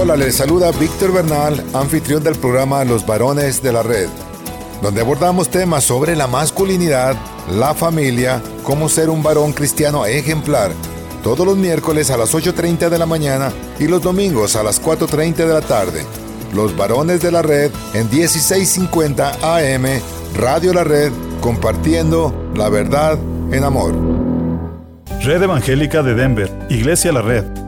Hola, les saluda Víctor Bernal, anfitrión del programa Los Varones de la Red, donde abordamos temas sobre la masculinidad, la familia, cómo ser un varón cristiano ejemplar, todos los miércoles a las 8.30 de la mañana y los domingos a las 4.30 de la tarde. Los Varones de la Red en 1650 AM, Radio La Red, compartiendo la verdad en amor. Red Evangélica de Denver, Iglesia La Red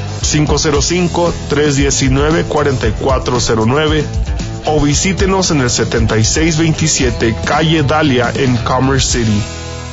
505-319-4409 o visítenos en el 7627 Calle Dalia en Commerce City.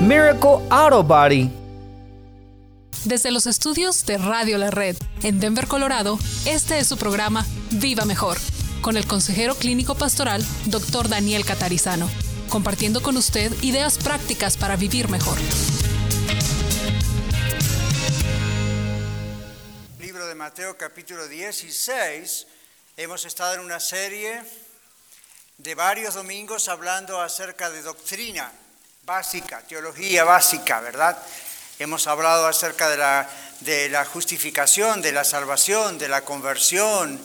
Miracle Auto Body. Desde los estudios de Radio La Red en Denver, Colorado, este es su programa Viva Mejor, con el consejero clínico pastoral Dr. Daniel Catarizano, compartiendo con usted ideas prácticas para vivir mejor. Libro de Mateo capítulo 16, hemos estado en una serie de varios domingos hablando acerca de doctrina básica, teología básica, ¿verdad? Hemos hablado acerca de la, justificación, de la salvación, de la conversión,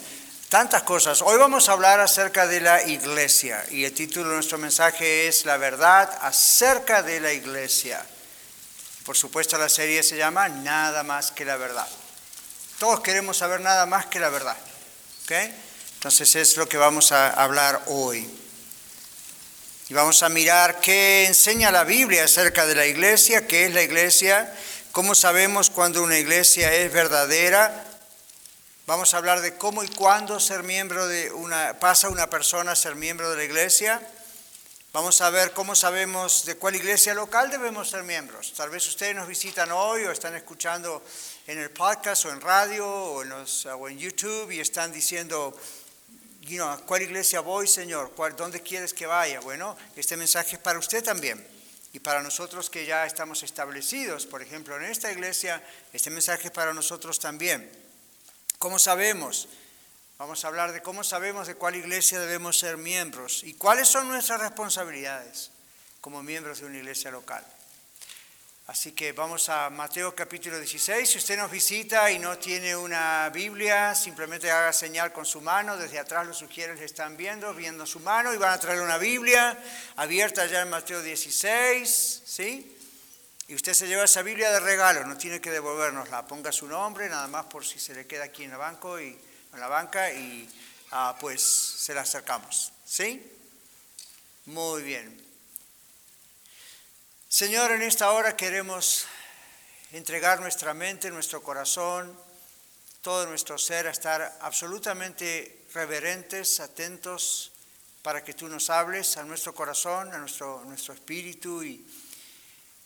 tantas cosas. Hoy vamos a hablar acerca de la iglesia y el título de nuestro mensaje es La verdad acerca de la iglesia. Por supuesto la serie se llama Nada más que la verdad. Todos queremos saber nada más que la verdad. Entonces es lo que vamos a hablar hoy. Y vamos a mirar qué enseña la Biblia acerca de la iglesia, qué es la iglesia, cómo sabemos cuando una iglesia es verdadera. Vamos a hablar de cómo y cuándo ser miembro de una pasa una persona a ser miembro de la iglesia. Vamos a ver cómo sabemos de cuál iglesia local debemos ser miembros. Tal vez ustedes nos visitan hoy o están escuchando en el podcast o en radio o en, o en YouTube y están diciendo, ¿a cuál iglesia voy, Señor? ¿Cuál, ¿Dónde quieres que vaya? Bueno, este mensaje es para usted también. Y para nosotros que ya estamos establecidos, por ejemplo, en esta iglesia, este mensaje es para nosotros también. ¿Cómo sabemos? Vamos a hablar de cómo sabemos de cuál iglesia debemos ser miembros y cuáles son nuestras responsabilidades como miembros de una iglesia local. Así que vamos a Mateo capítulo 16. Si usted nos visita y no tiene una Biblia, simplemente haga señal con su mano. Desde atrás los sugieres le están viendo, viendo su mano y van a traer una Biblia abierta ya en Mateo 16. ¿Sí? Y usted se lleva esa Biblia de regalo, no tiene que devolvernosla. Ponga su nombre, nada más por si se le queda aquí en la, banco y, en la banca y ah, pues se la acercamos. ¿Sí? Muy bien. Señor, en esta hora queremos entregar nuestra mente, nuestro corazón, todo nuestro ser a estar absolutamente reverentes, atentos para que tú nos hables a nuestro corazón, a nuestro, nuestro espíritu y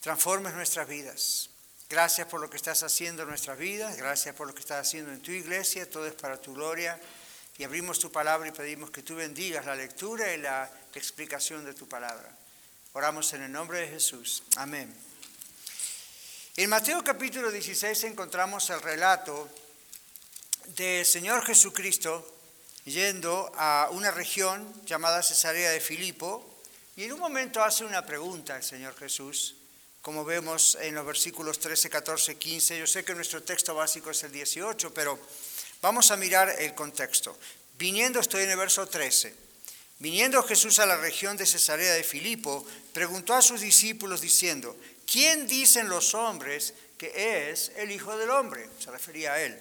transformes nuestras vidas. Gracias por lo que estás haciendo en nuestras vidas, gracias por lo que estás haciendo en tu iglesia, todo es para tu gloria. Y abrimos tu palabra y pedimos que tú bendigas la lectura y la explicación de tu palabra. Oramos en el nombre de Jesús. Amén. En Mateo capítulo 16 encontramos el relato del Señor Jesucristo yendo a una región llamada Cesarea de Filipo y en un momento hace una pregunta el Señor Jesús, como vemos en los versículos 13, 14, 15. Yo sé que nuestro texto básico es el 18, pero vamos a mirar el contexto. Viniendo, estoy en el verso 13. Viniendo Jesús a la región de Cesarea de Filipo, preguntó a sus discípulos diciendo, ¿quién dicen los hombres que es el Hijo del Hombre? Se refería a él.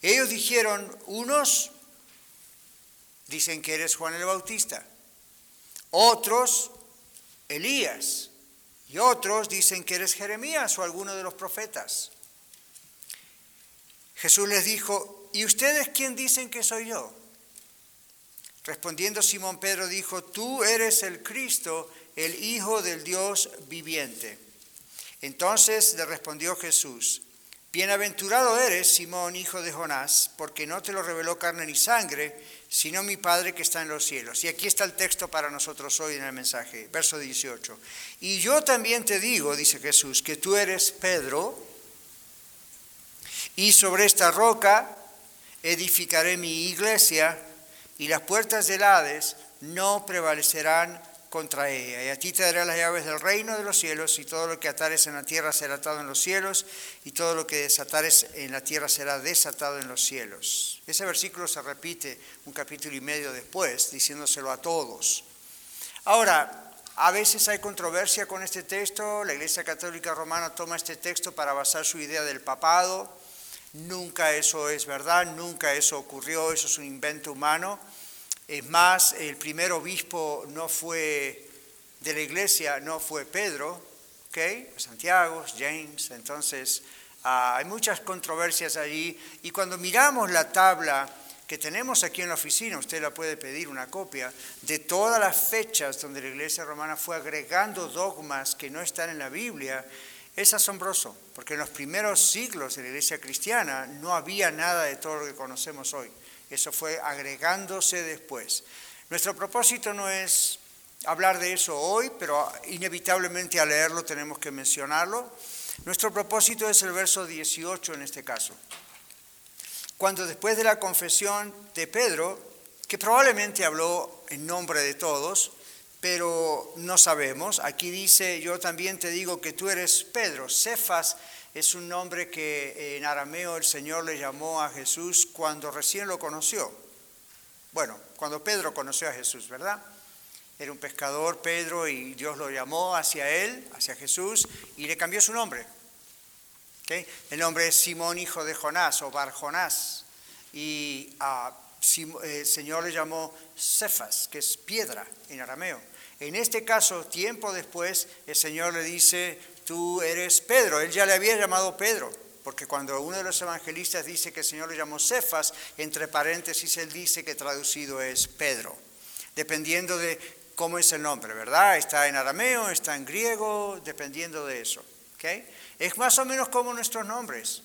Ellos dijeron, unos dicen que eres Juan el Bautista, otros Elías, y otros dicen que eres Jeremías o alguno de los profetas. Jesús les dijo, ¿y ustedes quién dicen que soy yo? Respondiendo Simón Pedro dijo, tú eres el Cristo, el Hijo del Dios viviente. Entonces le respondió Jesús, Bienaventurado eres, Simón, hijo de Jonás, porque no te lo reveló carne ni sangre, sino mi Padre que está en los cielos. Y aquí está el texto para nosotros hoy en el mensaje, verso 18. Y yo también te digo, dice Jesús, que tú eres Pedro, y sobre esta roca edificaré mi iglesia, y las puertas del Hades no prevalecerán contra ella. Y a ti te daré las llaves del reino de los cielos, y todo lo que atares en la tierra será atado en los cielos, y todo lo que desatares en la tierra será desatado en los cielos. Ese versículo se repite un capítulo y medio después, diciéndoselo a todos. Ahora, a veces hay controversia con este texto, la Iglesia Católica Romana toma este texto para basar su idea del papado, nunca eso es verdad, nunca eso ocurrió, eso es un invento humano. Es más, el primer obispo no fue de la iglesia, no fue Pedro, ¿ok? Santiago, James, entonces ah, hay muchas controversias allí. Y cuando miramos la tabla que tenemos aquí en la oficina, usted la puede pedir una copia, de todas las fechas donde la iglesia romana fue agregando dogmas que no están en la Biblia, es asombroso, porque en los primeros siglos de la iglesia cristiana no había nada de todo lo que conocemos hoy. Eso fue agregándose después. Nuestro propósito no es hablar de eso hoy, pero inevitablemente al leerlo tenemos que mencionarlo. Nuestro propósito es el verso 18 en este caso. Cuando después de la confesión de Pedro, que probablemente habló en nombre de todos, pero no sabemos, aquí dice, yo también te digo que tú eres Pedro, Cefas es un nombre que en arameo el Señor le llamó a Jesús cuando recién lo conoció. Bueno, cuando Pedro conoció a Jesús, ¿verdad? Era un pescador, Pedro, y Dios lo llamó hacia él, hacia Jesús, y le cambió su nombre. El nombre es Simón, hijo de Jonás, o Bar Jonás. Y el Señor le llamó Cefas, que es piedra en arameo. En este caso, tiempo después, el Señor le dice, tú eres Pedro. Él ya le había llamado Pedro, porque cuando uno de los evangelistas dice que el Señor le llamó Cefas, entre paréntesis él dice que traducido es Pedro, dependiendo de cómo es el nombre, ¿verdad? Está en arameo, está en griego, dependiendo de eso. ¿okay? Es más o menos como nuestros nombres.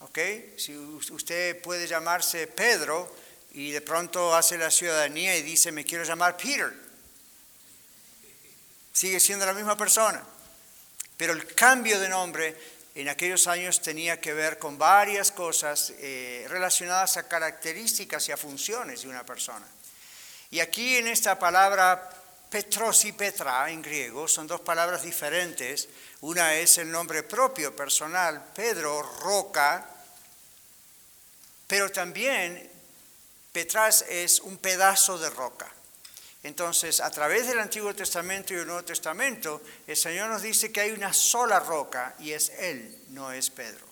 ¿okay? Si usted puede llamarse Pedro y de pronto hace la ciudadanía y dice me quiero llamar Peter, sigue siendo la misma persona. Pero el cambio de nombre en aquellos años tenía que ver con varias cosas eh, relacionadas a características y a funciones de una persona. Y aquí en esta palabra Petros y Petra en griego son dos palabras diferentes. Una es el nombre propio, personal, Pedro, roca, pero también Petras es un pedazo de roca. Entonces, a través del Antiguo Testamento y el Nuevo Testamento, el Señor nos dice que hay una sola roca y es Él, no es Pedro.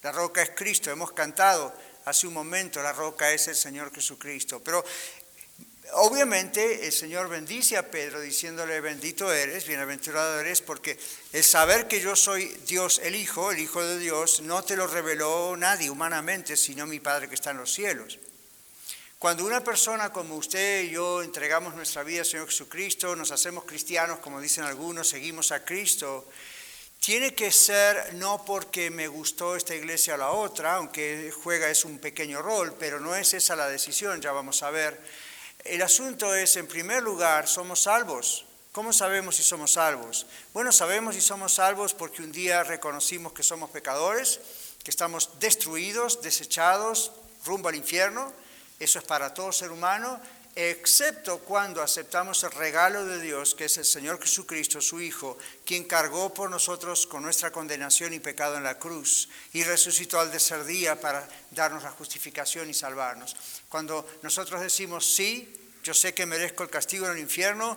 La roca es Cristo, hemos cantado hace un momento, la roca es el Señor Jesucristo. Pero obviamente el Señor bendice a Pedro diciéndole, bendito eres, bienaventurado eres, porque el saber que yo soy Dios el Hijo, el Hijo de Dios, no te lo reveló nadie humanamente, sino mi Padre que está en los cielos. Cuando una persona como usted y yo entregamos nuestra vida al Señor Jesucristo, nos hacemos cristianos, como dicen algunos, seguimos a Cristo, tiene que ser no porque me gustó esta iglesia o la otra, aunque juega es un pequeño rol, pero no es esa la decisión, ya vamos a ver. El asunto es, en primer lugar, somos salvos. ¿Cómo sabemos si somos salvos? Bueno, sabemos si somos salvos porque un día reconocimos que somos pecadores, que estamos destruidos, desechados, rumbo al infierno. Eso es para todo ser humano excepto cuando aceptamos el regalo de Dios, que es el Señor Jesucristo, su Hijo, quien cargó por nosotros con nuestra condenación y pecado en la cruz y resucitó al tercer día para darnos la justificación y salvarnos. Cuando nosotros decimos, sí, yo sé que merezco el castigo en el infierno,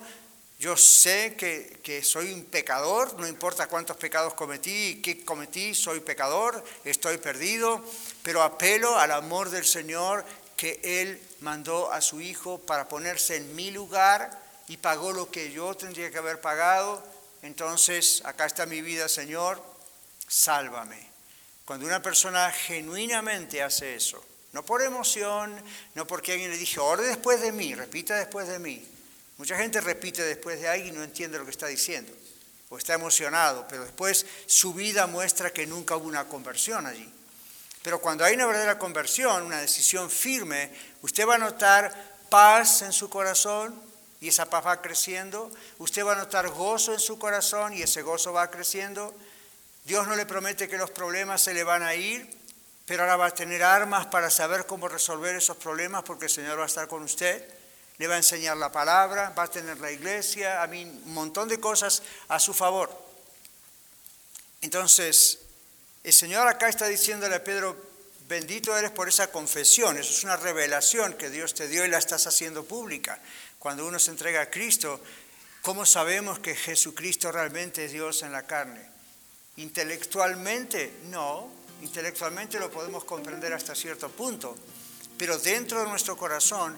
yo sé que, que, soy un pecador, no importa cuántos pecados cometí y qué cometí, soy pecador, estoy perdido, pero apelo al amor del Señor que Él mandó a su Hijo para ponerse en mi lugar y pagó lo que yo tendría que haber pagado. Entonces, acá está mi vida, Señor, sálvame. Cuando una persona genuinamente hace eso, no por emoción, no porque alguien le dije, ore después de mí, repita después de mí. Mucha gente repite después de alguien y no entiende lo que está diciendo, o está emocionado, pero después su vida muestra que nunca hubo una conversión allí. Pero cuando hay una verdadera conversión, una decisión firme, usted va a notar paz en su corazón y esa paz va creciendo. Usted va a notar gozo en su corazón y ese gozo va creciendo. Dios no le promete que los problemas se le van a ir, pero ahora va a tener armas para saber cómo resolver esos problemas porque el Señor va a estar con usted. Le va a enseñar la palabra, va a tener la iglesia, a mí un montón de cosas a su favor. Entonces, el Señor acá está diciéndole a Pedro, bendito eres por esa confesión, eso es una revelación que Dios te dio y la estás haciendo pública. Cuando uno se entrega a Cristo, ¿cómo sabemos que Jesucristo realmente es Dios en la carne? Intelectualmente, no, intelectualmente lo podemos comprender hasta cierto punto, pero dentro de nuestro corazón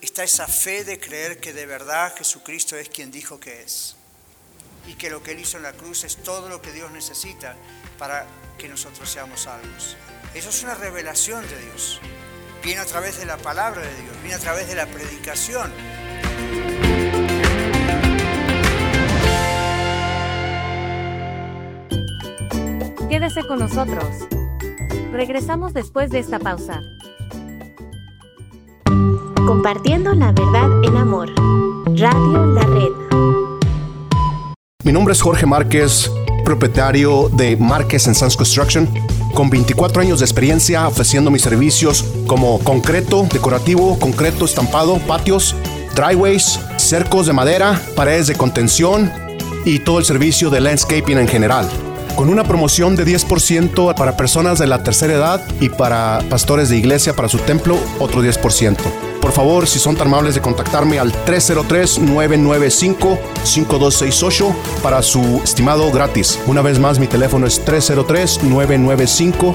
está esa fe de creer que de verdad Jesucristo es quien dijo que es y que lo que Él hizo en la cruz es todo lo que Dios necesita para que nosotros seamos salvos. Eso es una revelación de Dios. Viene a través de la palabra de Dios, viene a través de la predicación. Quédese con nosotros. Regresamos después de esta pausa. Compartiendo la verdad en amor. Radio La Red. Mi nombre es Jorge Márquez propietario de Márquez Sans Construction, con 24 años de experiencia ofreciendo mis servicios como concreto decorativo, concreto estampado, patios, driveways, cercos de madera, paredes de contención y todo el servicio de landscaping en general. Con una promoción de 10% para personas de la tercera edad y para pastores de iglesia para su templo, otro 10%. Por favor, si son tan amables de contactarme al 303-995-5268 para su estimado gratis. Una vez más, mi teléfono es 303-995-5268.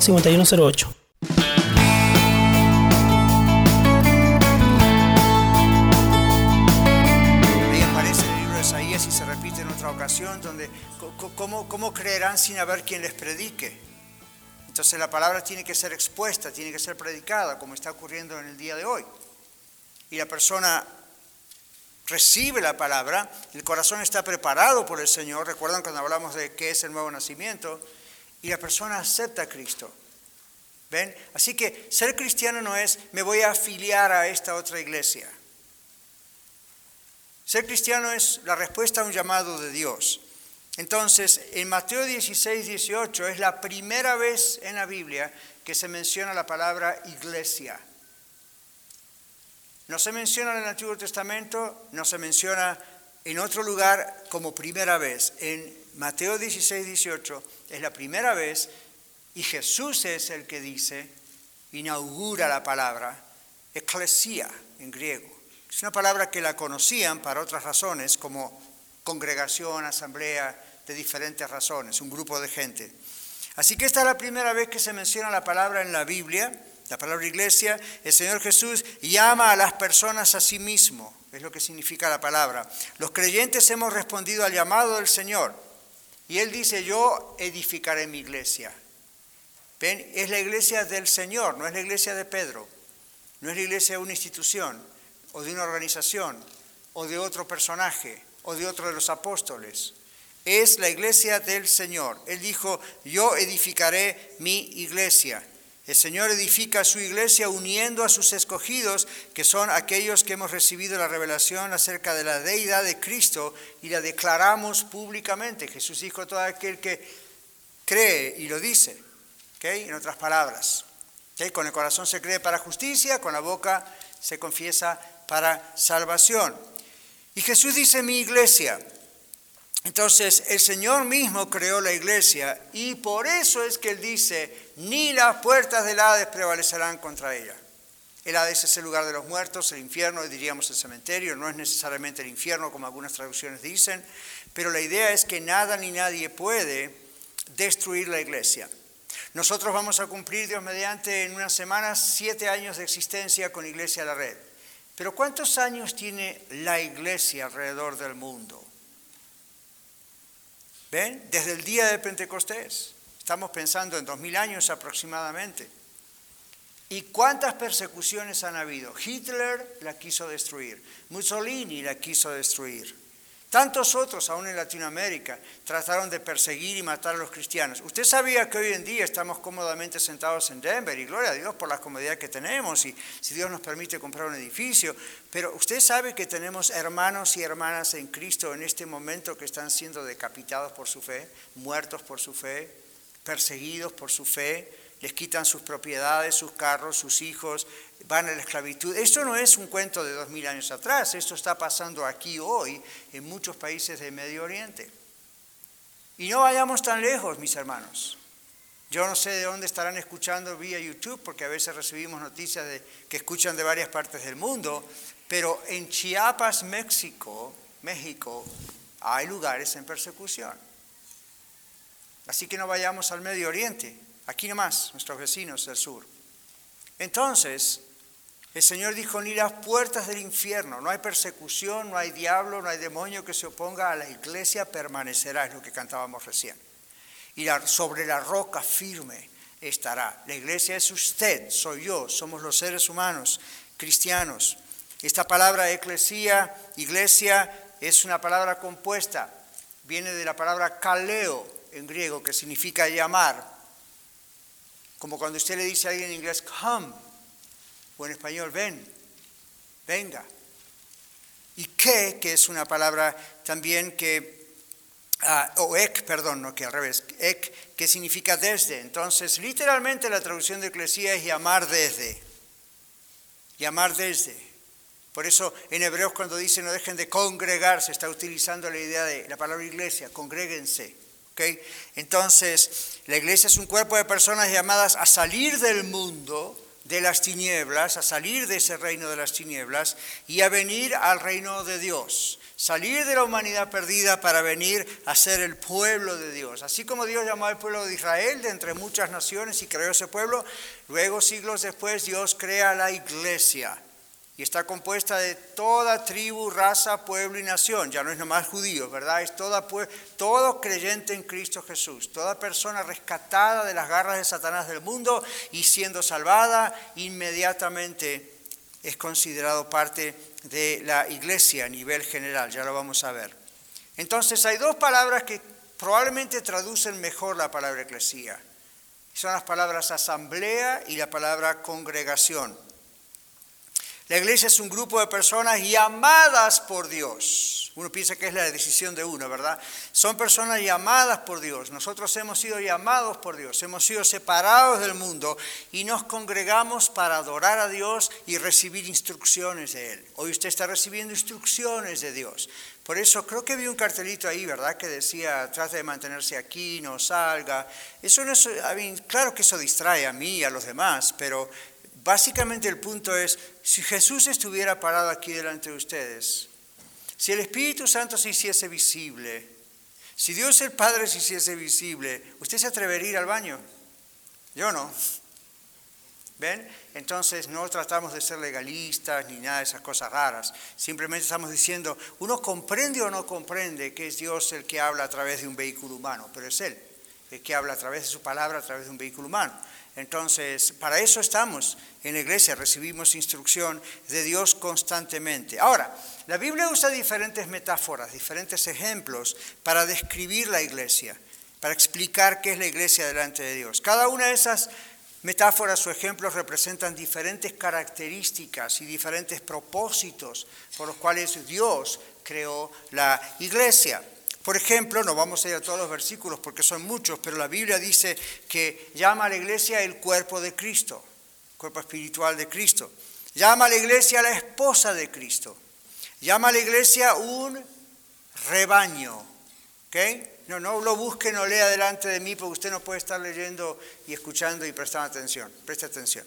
303-472-5108. Ahí aparece el libro de Isaías y se repite en otra ocasión, donde ¿cómo, cómo creerán sin haber quien les predique? Entonces la palabra tiene que ser expuesta, tiene que ser predicada, como está ocurriendo en el día de hoy. Y la persona recibe la palabra, el corazón está preparado por el Señor, recuerdan cuando hablamos de qué es el nuevo nacimiento, y la persona acepta a Cristo. ¿Ven? Así que ser cristiano no es me voy a afiliar a esta otra iglesia. Ser cristiano es la respuesta a un llamado de Dios. Entonces, en Mateo 16, 18 es la primera vez en la Biblia que se menciona la palabra iglesia. No se menciona en el Antiguo Testamento, no se menciona en otro lugar como primera vez. En Mateo 16, 18 es la primera vez y Jesús es el que dice, inaugura la palabra, eclesia en griego. Es una palabra que la conocían para otras razones, como congregación, asamblea, de diferentes razones, un grupo de gente. Así que esta es la primera vez que se menciona la palabra en la Biblia, la palabra iglesia. El Señor Jesús llama a las personas a sí mismo, es lo que significa la palabra. Los creyentes hemos respondido al llamado del Señor. Y Él dice, yo edificaré mi iglesia. Es la iglesia del Señor, no es la iglesia de Pedro. No es la iglesia de una institución o de una organización o de otro personaje o de otro de los apóstoles. Es la iglesia del Señor. Él dijo, yo edificaré mi iglesia. El Señor edifica su iglesia uniendo a sus escogidos, que son aquellos que hemos recibido la revelación acerca de la deidad de Cristo y la declaramos públicamente. Jesús dijo, todo aquel que cree y lo dice, en otras palabras. Con el corazón se cree para justicia, con la boca se confiesa para salvación. Y Jesús dice mi iglesia. Entonces el Señor mismo creó la iglesia y por eso es que Él dice, ni las puertas del Hades prevalecerán contra ella. El Hades es el lugar de los muertos, el infierno, diríamos el cementerio, no es necesariamente el infierno como algunas traducciones dicen, pero la idea es que nada ni nadie puede destruir la iglesia. Nosotros vamos a cumplir, Dios mediante, en unas semanas siete años de existencia con Iglesia a la Red. Pero ¿cuántos años tiene la iglesia alrededor del mundo? ¿Ven? Desde el día de Pentecostés. Estamos pensando en dos mil años aproximadamente. ¿Y cuántas persecuciones han habido? Hitler la quiso destruir, Mussolini la quiso destruir, Tantos otros, aún en Latinoamérica, trataron de perseguir y matar a los cristianos. Usted sabía que hoy en día estamos cómodamente sentados en Denver y gloria a Dios por la comodidad que tenemos y si Dios nos permite comprar un edificio, pero usted sabe que tenemos hermanos y hermanas en Cristo en este momento que están siendo decapitados por su fe, muertos por su fe, perseguidos por su fe, les quitan sus propiedades, sus carros, sus hijos, van a la esclavitud. Esto no es un cuento de dos mil años atrás, esto está pasando aquí hoy en muchos países del Medio Oriente. Y no vayamos tan lejos, mis hermanos. Yo no sé de dónde estarán escuchando vía YouTube, porque a veces recibimos noticias de, que escuchan de varias partes del mundo, pero en Chiapas, México, México, hay lugares en persecución. Así que no vayamos al Medio Oriente, aquí nomás, nuestros vecinos del sur. Entonces, el Señor dijo, ni las puertas del infierno, no hay persecución, no hay diablo, no hay demonio que se oponga a la iglesia, permanecerá, es lo que cantábamos recién. Y sobre la roca firme estará. La iglesia es usted, soy yo, somos los seres humanos, cristianos. Esta palabra eclesía, iglesia, es una palabra compuesta, viene de la palabra kaleo en griego, que significa llamar. Como cuando usted le dice a alguien en inglés, come, o en español, ven, venga. Y que, que es una palabra también que, ah, o ek, perdón, no que al revés, ek, que significa desde. Entonces, literalmente la traducción de eclesía es llamar desde, llamar desde. Por eso en hebreos cuando dice no dejen de congregarse, está utilizando la idea de la palabra iglesia, congréguense. Entonces, la iglesia es un cuerpo de personas llamadas a salir del mundo de las tinieblas, a salir de ese reino de las tinieblas y a venir al reino de Dios. Salir de la humanidad perdida para venir a ser el pueblo de Dios. Así como Dios llamó al pueblo de Israel de entre muchas naciones y creó ese pueblo, luego siglos después Dios crea la iglesia y está compuesta de toda tribu, raza, pueblo y nación. Ya no es nomás judíos, ¿verdad? Es toda, todo creyente en Cristo Jesús, toda persona rescatada de las garras de Satanás del mundo y siendo salvada, inmediatamente es considerado parte de la iglesia a nivel general, ya lo vamos a ver. Entonces hay dos palabras que probablemente traducen mejor la palabra eclesía. Son las palabras asamblea y la palabra congregación. La iglesia es un grupo de personas llamadas por Dios. Uno piensa que es la decisión de uno, ¿verdad? Son personas llamadas por Dios. Nosotros hemos sido llamados por Dios, hemos sido separados del mundo y nos congregamos para adorar a Dios y recibir instrucciones de Él. Hoy usted está recibiendo instrucciones de Dios. Por eso creo que vi un cartelito ahí, ¿verdad? Que decía, trate de mantenerse aquí, no salga. Eso no es, claro que eso distrae a mí y a los demás, pero Básicamente el punto es, si Jesús estuviera parado aquí delante de ustedes, si el Espíritu Santo se hiciese visible, si Dios el Padre se hiciese visible, ¿usted se atrevería a ir al baño? Yo no. ¿Ven? Entonces no tratamos de ser legalistas ni nada de esas cosas raras. Simplemente estamos diciendo, uno comprende o no comprende que es Dios el que habla a través de un vehículo humano, pero es Él el que habla a través de su palabra, a través de un vehículo humano. Entonces, para eso estamos en la iglesia, recibimos instrucción de Dios constantemente. Ahora, la Biblia usa diferentes metáforas, diferentes ejemplos para describir la iglesia, para explicar qué es la iglesia delante de Dios. Cada una de esas metáforas o ejemplos representan diferentes características y diferentes propósitos por los cuales Dios creó la iglesia. Por ejemplo, no vamos a ir a todos los versículos porque son muchos, pero la Biblia dice que llama a la iglesia el cuerpo de Cristo, cuerpo espiritual de Cristo. Llama a la iglesia la esposa de Cristo. Llama a la iglesia un rebaño. No, no lo busque, no lea delante de mí porque usted no puede estar leyendo y escuchando y prestando atención. Preste atención.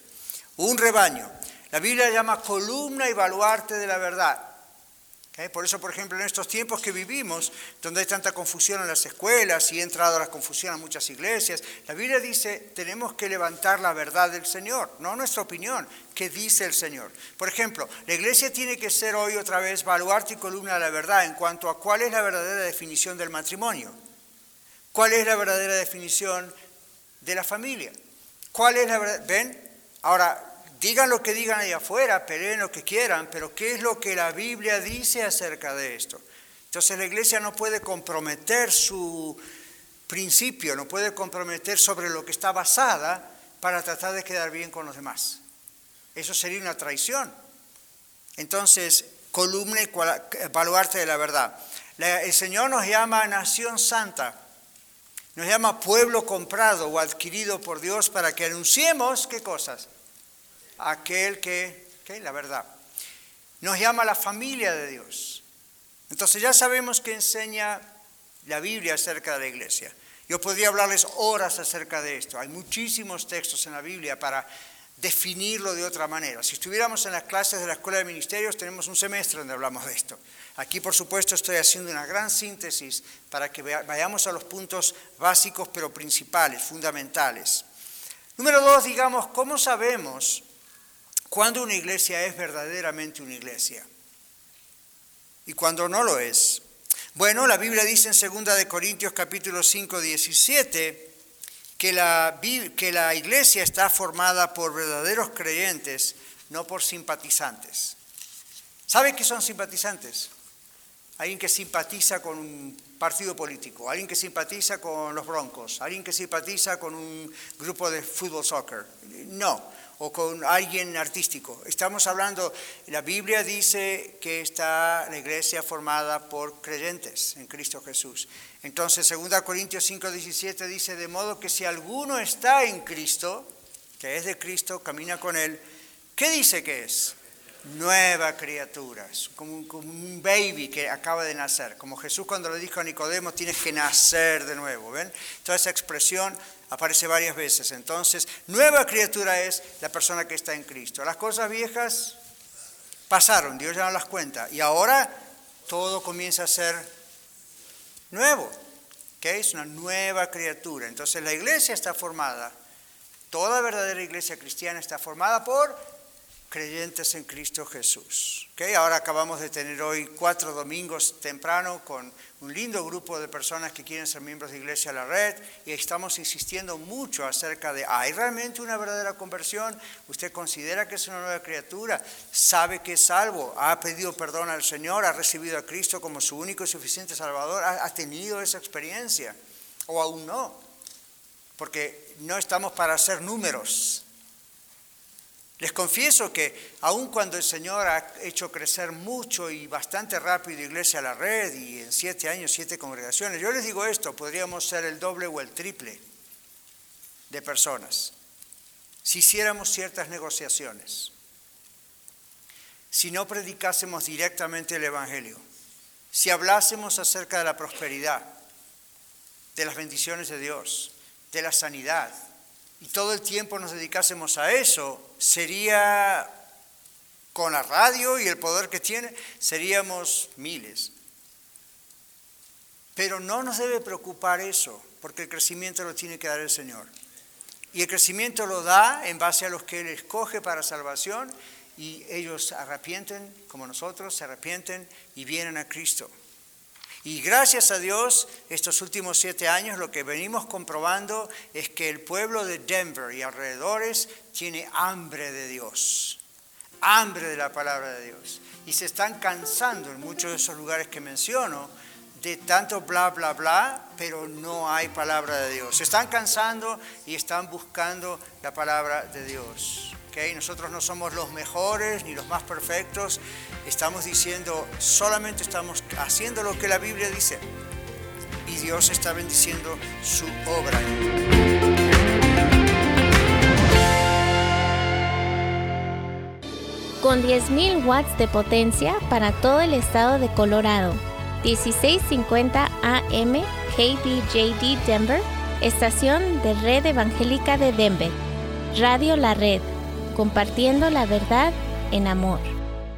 Un rebaño. La Biblia llama columna y baluarte de la verdad. Por eso, por ejemplo, en estos tiempos que vivimos, donde hay tanta confusión en las escuelas y ha entrado la confusión a muchas iglesias, la Biblia dice, tenemos que levantar la verdad del Señor, no nuestra opinión, que dice el Señor. Por ejemplo, la iglesia tiene que ser hoy otra vez baluarte y columna de la verdad en cuanto a cuál es la verdadera definición del matrimonio, cuál es la verdadera definición de la familia, cuál es la verdad... ¿Ven? Ahora, Digan lo que digan ahí afuera, peleen lo que quieran, pero ¿qué es lo que la Biblia dice acerca de esto? Entonces la iglesia no puede comprometer su principio, no puede comprometer sobre lo que está basada para tratar de quedar bien con los demás. Eso sería una traición. Entonces, columna y baluarte de la verdad. El Señor nos llama nación santa, nos llama pueblo comprado o adquirido por Dios para que anunciemos qué cosas aquel que, que la verdad. Nos llama la familia de Dios. Entonces ya sabemos que enseña la Biblia acerca de la iglesia. Yo podría hablarles horas acerca de esto. Hay muchísimos textos en la Biblia para definirlo de otra manera. Si estuviéramos en las clases de la Escuela de Ministerios, tenemos un semestre donde hablamos de esto. Aquí, por supuesto, estoy haciendo una gran síntesis para que vayamos a los puntos básicos, pero principales, fundamentales. Número dos, digamos, ¿cómo sabemos cuando una iglesia es verdaderamente una iglesia y cuando no lo es. Bueno, la Biblia dice en 2 de Corintios capítulo 5, 17 que la, que la iglesia está formada por verdaderos creyentes, no por simpatizantes. ¿Sabe qué son simpatizantes? Alguien que simpatiza con un partido político, alguien que simpatiza con los broncos, alguien que simpatiza con un grupo de fútbol soccer. No, o con alguien artístico. Estamos hablando, la Biblia dice que está la iglesia formada por creyentes en Cristo Jesús. Entonces, 2 Corintios 5, 17 dice, de modo que si alguno está en Cristo, que es de Cristo, camina con Él, ¿qué dice que es? Nueva criatura, como, un baby que acaba de nacer, como Jesús cuando le dijo a Nicodemo, tienes que nacer de nuevo, ¿ven? Toda esa expresión aparece varias veces. Entonces, nueva criatura es la persona que está en Cristo. Las cosas viejas pasaron, Dios ya no las cuenta. Y ahora todo comienza a ser nuevo, que es una nueva criatura. Entonces la iglesia está formada, toda verdadera iglesia cristiana está formada por creyentes en Cristo Jesús. ¿Okay? Ahora acabamos de tener hoy cuatro domingos temprano con un lindo grupo de personas que quieren ser miembros de Iglesia La Red y estamos insistiendo mucho acerca de, ¿hay realmente una verdadera conversión? ¿Usted considera que es una nueva criatura? ¿Sabe que es salvo? ¿Ha pedido perdón al Señor? ¿Ha recibido a Cristo como su único y suficiente Salvador? ¿Ha, tenido esa experiencia? ¿O aún no? Porque no estamos para hacer números, les confieso que aun cuando el Señor ha hecho crecer mucho y bastante rápido Iglesia a la Red y en siete años siete congregaciones, yo les digo esto, podríamos ser el doble o el triple de personas si hiciéramos ciertas negociaciones, si no predicásemos directamente el Evangelio, si hablásemos acerca de la prosperidad, de las bendiciones de Dios, de la sanidad, y todo el tiempo nos dedicásemos a eso, sería con la radio y el poder que tiene, seríamos miles. Pero no nos debe preocupar eso, porque el crecimiento lo tiene que dar el Señor. Y el crecimiento lo da en base a los que Él escoge para salvación y ellos arrepienten, como nosotros, se arrepienten y vienen a Cristo. Y gracias a Dios, estos últimos siete años lo que venimos comprobando es que el pueblo de Denver y alrededores tiene hambre de Dios, hambre de la palabra de Dios. Y se están cansando en muchos de esos lugares que menciono de tanto bla, bla, bla, pero no hay palabra de Dios. Se están cansando y están buscando la palabra de Dios. ¿Okay? Nosotros no somos los mejores ni los más perfectos. Estamos diciendo, solamente estamos haciendo lo que la Biblia dice. Y Dios está bendiciendo su obra. Con 10.000 watts de potencia para todo el estado de Colorado 1650 AM KBJD Denver, estación de Red Evangélica de Denver. Radio La Red, compartiendo la verdad en amor.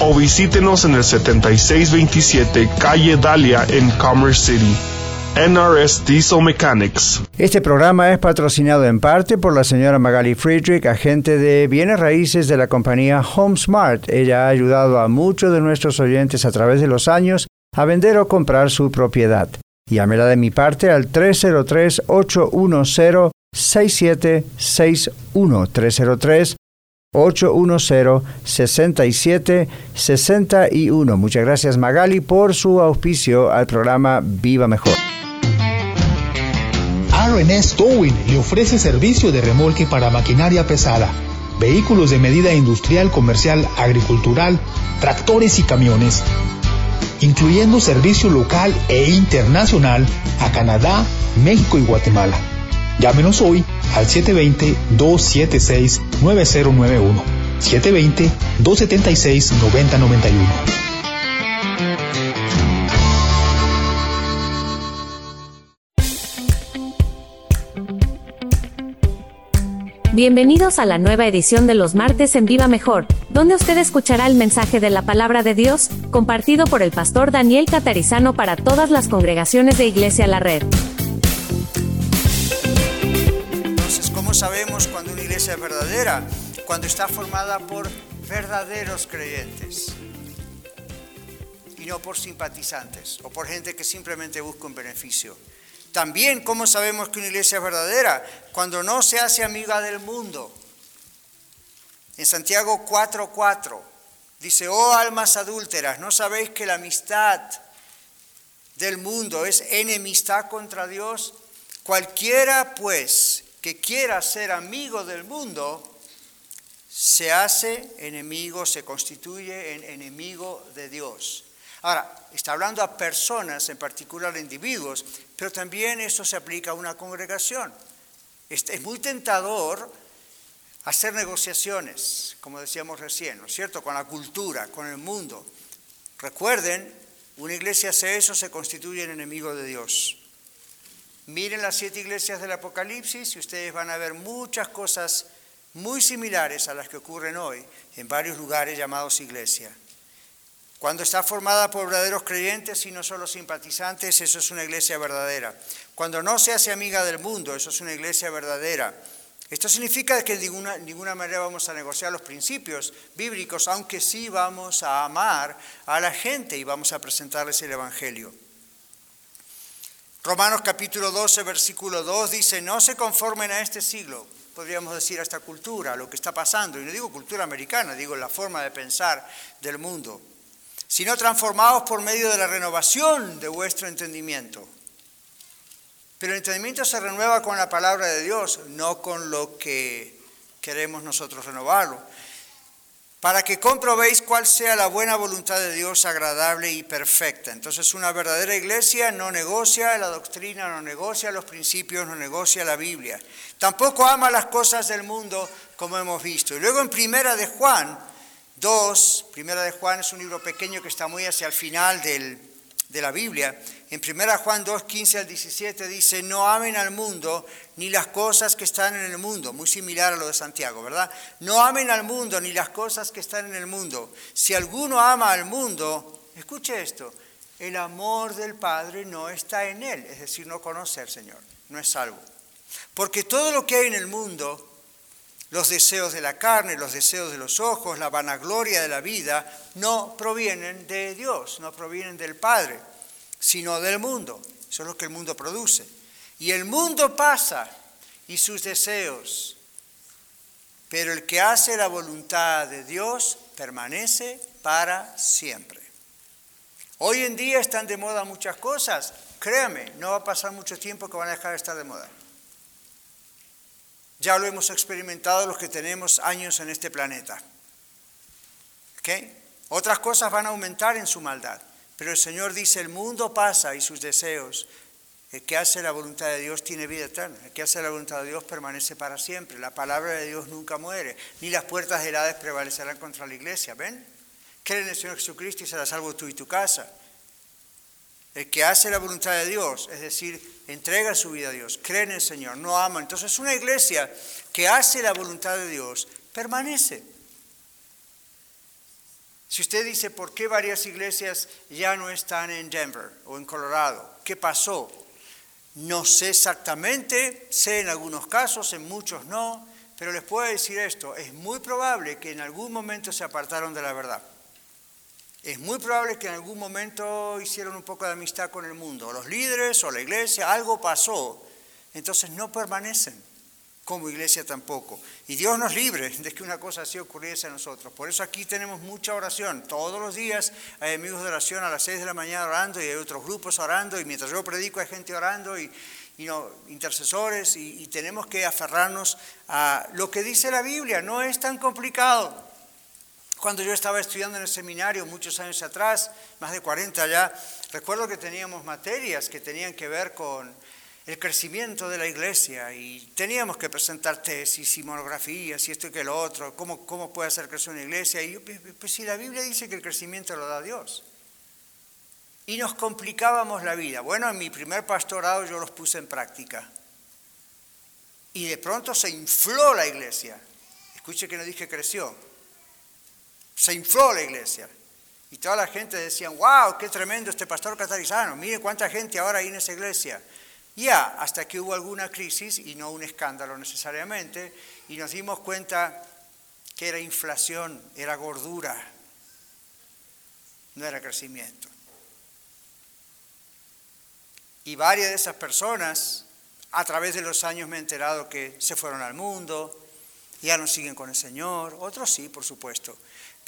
o visítenos en el 7627 Calle Dalia en Commerce City. NRS Diesel Mechanics. Este programa es patrocinado en parte por la señora Magali Friedrich, agente de bienes raíces de la compañía HomeSmart. Ella ha ayudado a muchos de nuestros oyentes a través de los años a vender o comprar su propiedad. Llámela de mi parte al 303-810-6761. 303-810-6761. Muchas gracias Magali por su auspicio al programa Viva Mejor. RNS Towing le ofrece servicio de remolque para maquinaria pesada, vehículos de medida industrial, comercial, agricultural, tractores y camiones incluyendo servicio local e internacional a Canadá, México y Guatemala. Llámenos hoy al 720-276-9091. 720-276-9091. Bienvenidos a la nueva edición de los martes en Viva Mejor, donde usted escuchará el mensaje de la palabra de Dios, compartido por el pastor Daniel Catarizano para todas las congregaciones de Iglesia La Red. ¿Cómo sabemos cuando una iglesia es verdadera? Cuando está formada por verdaderos creyentes y no por simpatizantes o por gente que simplemente busca un beneficio. También, ¿cómo sabemos que una iglesia es verdadera? Cuando no se hace amiga del mundo. En Santiago 4:4 dice, oh almas adúlteras, ¿no sabéis que la amistad del mundo es enemistad contra Dios? Cualquiera pues que quiera ser amigo del mundo, se hace enemigo, se constituye en enemigo de Dios. Ahora, está hablando a personas, en particular a individuos, pero también eso se aplica a una congregación. Es muy tentador hacer negociaciones, como decíamos recién, ¿no es cierto?, con la cultura, con el mundo. Recuerden, una iglesia hace eso, se constituye en enemigo de Dios. Miren las siete iglesias del Apocalipsis y ustedes van a ver muchas cosas muy similares a las que ocurren hoy en varios lugares llamados iglesia. Cuando está formada por verdaderos creyentes y no solo simpatizantes, eso es una iglesia verdadera. Cuando no se hace amiga del mundo, eso es una iglesia verdadera. Esto significa que de ninguna, ninguna manera vamos a negociar los principios bíblicos, aunque sí vamos a amar a la gente y vamos a presentarles el Evangelio. Romanos capítulo 12, versículo 2 dice, no se conformen a este siglo, podríamos decir a esta cultura, a lo que está pasando, y no digo cultura americana, digo la forma de pensar del mundo sino transformados por medio de la renovación de vuestro entendimiento. Pero el entendimiento se renueva con la palabra de Dios, no con lo que queremos nosotros renovarlo. Para que comprobéis cuál sea la buena voluntad de Dios agradable y perfecta. Entonces una verdadera iglesia no negocia la doctrina, no negocia los principios, no negocia la Biblia. Tampoco ama las cosas del mundo como hemos visto. Y luego en Primera de Juan 2, Primera de Juan es un libro pequeño que está muy hacia el final del, de la Biblia, en 1 Juan 2, 15 al 17 dice, no amen al mundo ni las cosas que están en el mundo, muy similar a lo de Santiago, ¿verdad? No amen al mundo ni las cosas que están en el mundo. Si alguno ama al mundo, escuche esto, el amor del Padre no está en él, es decir, no conoce al Señor, no es salvo. Porque todo lo que hay en el mundo, los deseos de la carne, los deseos de los ojos, la vanagloria de la vida, no provienen de Dios, no provienen del Padre, sino del mundo. Eso es lo que el mundo produce. Y el mundo pasa y sus deseos, pero el que hace la voluntad de Dios permanece para siempre. Hoy en día están de moda muchas cosas. Créame, no va a pasar mucho tiempo que van a dejar de estar de moda. Ya lo hemos experimentado los que tenemos años en este planeta. Otras cosas van a aumentar en su maldad, pero el Señor dice, el mundo pasa y sus deseos. El que hace la voluntad de Dios tiene vida eterna. El que hace la voluntad de Dios permanece para siempre. La palabra de Dios nunca muere. Ni las puertas del prevalecerán contra la iglesia. ¿Ven? Cree en el Señor Jesucristo y será salvo tú y tu casa. El que hace la voluntad de Dios, es decir, entrega su vida a Dios, cree en el Señor, no ama. Entonces una iglesia que hace la voluntad de Dios permanece. Si usted dice, ¿por qué varias iglesias ya no están en Denver o en Colorado? ¿Qué pasó? No sé exactamente, sé en algunos casos, en muchos no, pero les puedo decir esto, es muy probable que en algún momento se apartaron de la verdad. Es muy probable que en algún momento hicieron un poco de amistad con el mundo, los líderes o la iglesia, algo pasó, entonces no permanecen como iglesia tampoco. Y Dios nos libre de que una cosa así ocurriese a nosotros. Por eso aquí tenemos mucha oración. Todos los días hay amigos de oración a las 6 de la mañana orando y hay otros grupos orando y mientras yo predico hay gente orando y, no, intercesores y tenemos que aferrarnos a lo que dice la Biblia. No es tan complicado. Cuando yo estaba estudiando en el seminario muchos años atrás, más de 40 ya, recuerdo que teníamos materias que tenían que ver con el crecimiento de la iglesia y teníamos que presentar tesis y monografías y esto y que lo otro, cómo, cómo puede hacer crecer una iglesia. Y yo, pues si la Biblia dice que el crecimiento lo da Dios. Y nos complicábamos la vida. Bueno, en mi primer pastorado yo los puse en práctica. Y de pronto se infló la iglesia. Escuche que no dije creció, se infló la iglesia. Y toda la gente decía, wow, qué tremendo este pastor catarizano, mire cuánta gente ahora hay en esa iglesia. Ya, hasta que hubo alguna crisis, y no un escándalo necesariamente, y nos dimos cuenta que era inflación, era gordura, no era crecimiento. Y varias de esas personas, a través de los años me he enterado que se fueron al mundo, ya no siguen con el Señor, otros sí, por supuesto.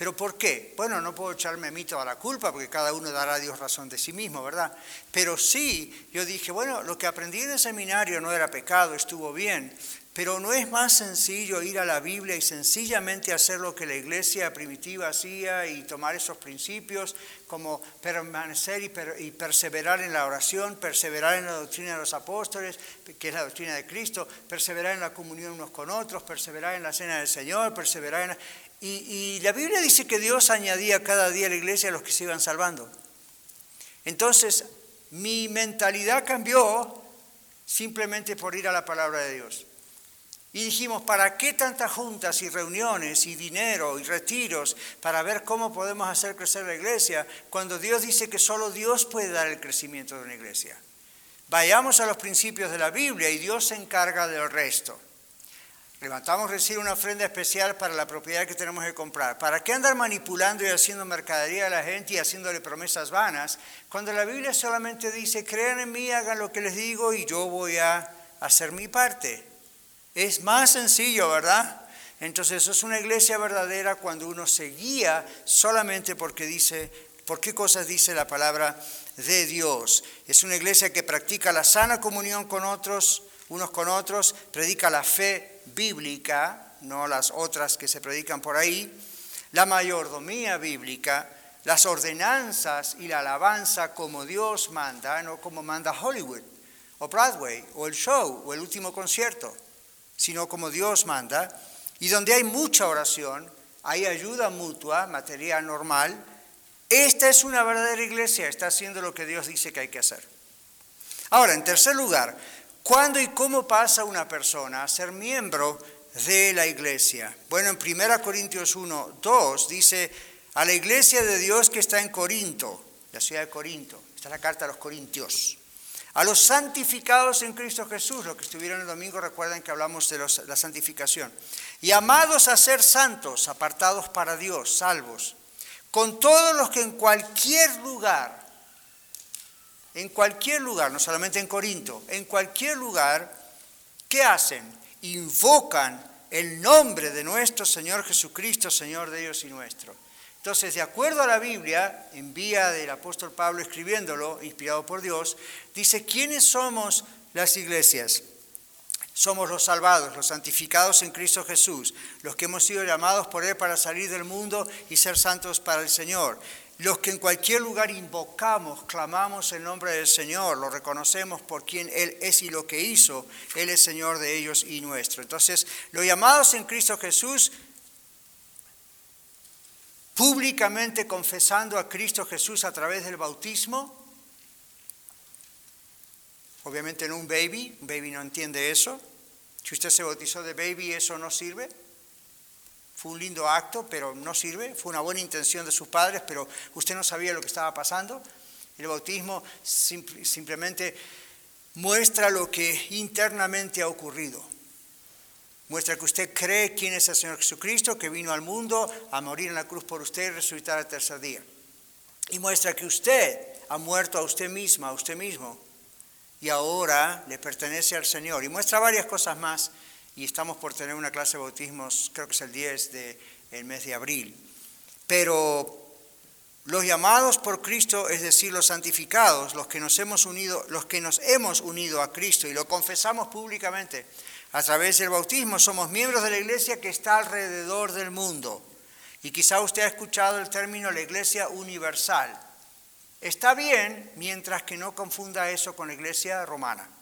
¿Pero por qué? Bueno, no puedo echarme a mí toda la culpa porque cada uno dará a Dios razón de sí mismo, ¿verdad? Pero sí, yo dije, bueno, lo que aprendí en el seminario no era pecado, estuvo bien, pero no es más sencillo ir a la Biblia y sencillamente hacer lo que la iglesia primitiva hacía y tomar esos principios como permanecer y, perseverar en la oración, perseverar en la doctrina de los apóstoles, que es la doctrina de Cristo, perseverar en la comunión unos con otros, perseverar en la cena del Señor, perseverar en... Y, la Biblia dice que Dios añadía cada día a la iglesia a los que se iban salvando. Entonces, mi mentalidad cambió simplemente por ir a la palabra de Dios. Y dijimos, ¿para qué tantas juntas y reuniones y dinero y retiros para ver cómo podemos hacer crecer la iglesia cuando Dios dice que solo Dios puede dar el crecimiento de una iglesia? Vayamos a los principios de la Biblia y Dios se encarga del resto. Levantamos recibir una ofrenda especial para la propiedad que tenemos que comprar. ¿Para qué andar manipulando y haciendo mercadería a la gente y haciéndole promesas vanas cuando la Biblia solamente dice, crean en mí, hagan lo que les digo y yo voy a hacer mi parte? Es más sencillo, ¿verdad? Entonces eso es una iglesia verdadera cuando uno se guía solamente porque dice, por qué cosas dice la palabra de Dios. Es una iglesia que practica la sana comunión con otros, unos con otros, predica la fe bíblica, no las otras que se predican por ahí, la mayordomía bíblica, las ordenanzas y la alabanza como Dios manda, no como manda Hollywood o Broadway o el show o el último concierto, sino como Dios manda, y donde hay mucha oración, hay ayuda mutua, material normal, esta es una verdadera iglesia, está haciendo lo que Dios dice que hay que hacer. Ahora, en tercer lugar, ¿cuándo y cómo pasa una persona a ser miembro de la iglesia? Bueno, en 1 Corintios 1, 2 dice, a la iglesia de Dios que está en Corinto, la ciudad de Corinto, está la carta a los Corintios, a los santificados en Cristo Jesús, los que estuvieron el domingo recuerden que hablamos de la santificación, y amados a ser santos, apartados para Dios, salvos, con todos los que en cualquier lugar, en cualquier lugar, no solamente en Corinto, en cualquier lugar, ¿qué hacen? Invocan el nombre de nuestro Señor Jesucristo, Señor de ellos y nuestro. Entonces, de acuerdo a la Biblia, en vía del apóstol Pablo escribiéndolo, inspirado por Dios, dice, ¿quiénes somos las iglesias? Somos los salvados, los santificados en Cristo Jesús, los que hemos sido llamados por Él para salir del mundo y ser santos para el Señor. Los que en cualquier lugar invocamos, clamamos el nombre del Señor, lo reconocemos por quien Él es y lo que hizo, Él es Señor de ellos y nuestro. Entonces, los llamados en Cristo Jesús públicamente confesando a Cristo Jesús a través del bautismo. Obviamente no un baby, un baby no entiende eso. Si usted se bautizó de baby, eso no sirve. Fue un lindo acto, pero no sirve. Fue una buena intención de sus padres, pero usted no sabía lo que estaba pasando. El bautismo simplemente muestra lo que internamente ha ocurrido. Muestra que usted cree quién es el Señor Jesucristo, que vino al mundo a morir en la cruz por usted y resucitar al tercer día. Y muestra que usted ha muerto a usted misma, a usted mismo, y ahora le pertenece al Señor. Y muestra varias cosas más. Y estamos por tener una clase de bautismos, creo que es el 10 del mes de abril. Pero los llamados por Cristo, es decir, los santificados, los que nos hemos unido, los que nos hemos unido a Cristo y lo confesamos públicamente, a través del bautismo somos miembros de la iglesia que está alrededor del mundo. Y quizá usted ha escuchado el término la iglesia universal. Está bien mientras que no confunda eso con la iglesia romana.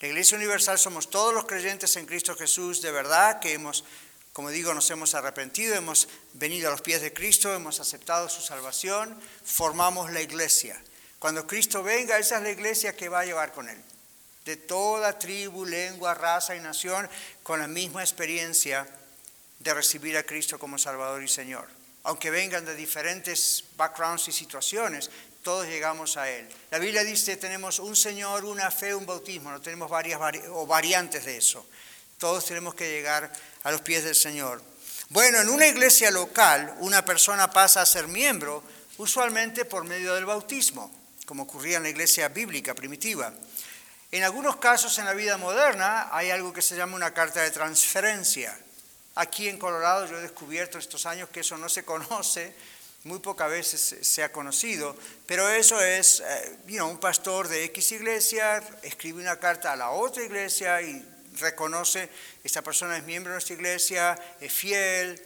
La iglesia universal somos todos los creyentes en Cristo Jesús de verdad que hemos, como digo, nos hemos arrepentido, hemos venido a los pies de Cristo, hemos aceptado su salvación, formamos la iglesia. Cuando Cristo venga, esa es la iglesia que va a llevar con él de toda tribu, lengua, raza y nación con la misma experiencia de recibir a Cristo como Salvador y Señor. Aunque vengan de diferentes backgrounds y situaciones, todos llegamos a Él. La Biblia dice tenemos un Señor, una fe, un bautismo, no tenemos varias o variantes de eso. Todos tenemos que llegar a los pies del Señor. Bueno, en una iglesia local, una persona pasa a ser miembro usualmente por medio del bautismo, como ocurría en la iglesia bíblica primitiva. En algunos casos en la vida moderna hay algo que se llama una carta de transferencia. Aquí en Colorado yo he descubierto estos años que eso no se conoce, muy pocas veces se ha conocido, pero eso es, eh, un pastor de X iglesia escribe una carta a la otra iglesia y reconoce, esta persona es miembro de nuestra iglesia, es fiel.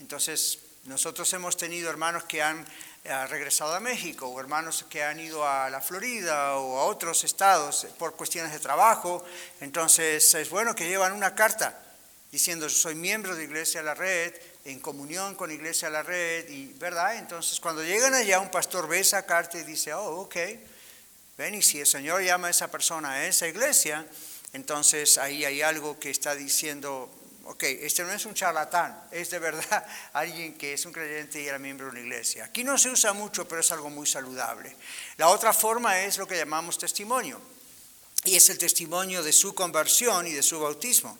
Entonces, nosotros hemos tenido hermanos que han ha regresado a México o hermanos que han ido a la Florida o a otros estados por cuestiones de trabajo. Entonces es bueno que llevan una carta diciendo soy miembro de Iglesia La Red, en comunión con Iglesia La Red, y verdad, entonces cuando llegan allá un pastor ve esa carta y dice, oh, ok, ven, y si el Señor llama a esa persona a esa iglesia, entonces ahí hay algo que está diciendo, ok, este no es un charlatán, es de verdad alguien que es un creyente y era miembro de una iglesia. Aquí no se usa mucho, pero es algo muy saludable. La otra forma es lo que llamamos testimonio, y es el testimonio de su conversión y de su bautismo.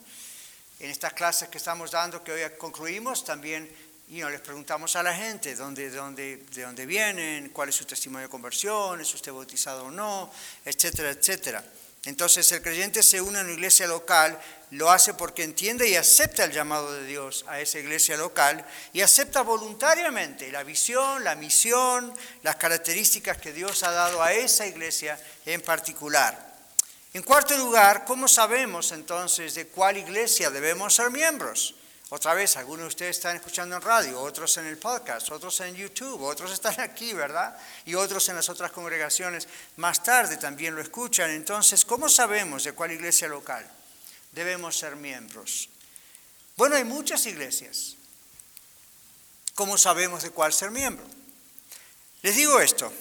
En estas clases que estamos dando, que hoy concluimos, también les preguntamos a la gente dónde, dónde, de dónde vienen, cuál es su testimonio de conversión, es usted bautizado o no, etcétera, etcétera. Entonces el creyente se une a una iglesia local, lo hace porque entiende y acepta el llamado de Dios a esa iglesia local y acepta voluntariamente la visión, la misión, las características que Dios ha dado a esa iglesia en particular. En cuarto lugar, ¿cómo sabemos entonces de cuál iglesia debemos ser miembros? Otra vez, algunos de ustedes están escuchando en radio, otros en el podcast, otros en YouTube, otros están aquí, ¿verdad? Y otros en las otras congregaciones más tarde también lo escuchan. Entonces, ¿cómo sabemos de cuál iglesia local debemos ser miembros? Bueno, hay muchas iglesias. ¿Cómo sabemos de cuál ser miembro? Les digo esto,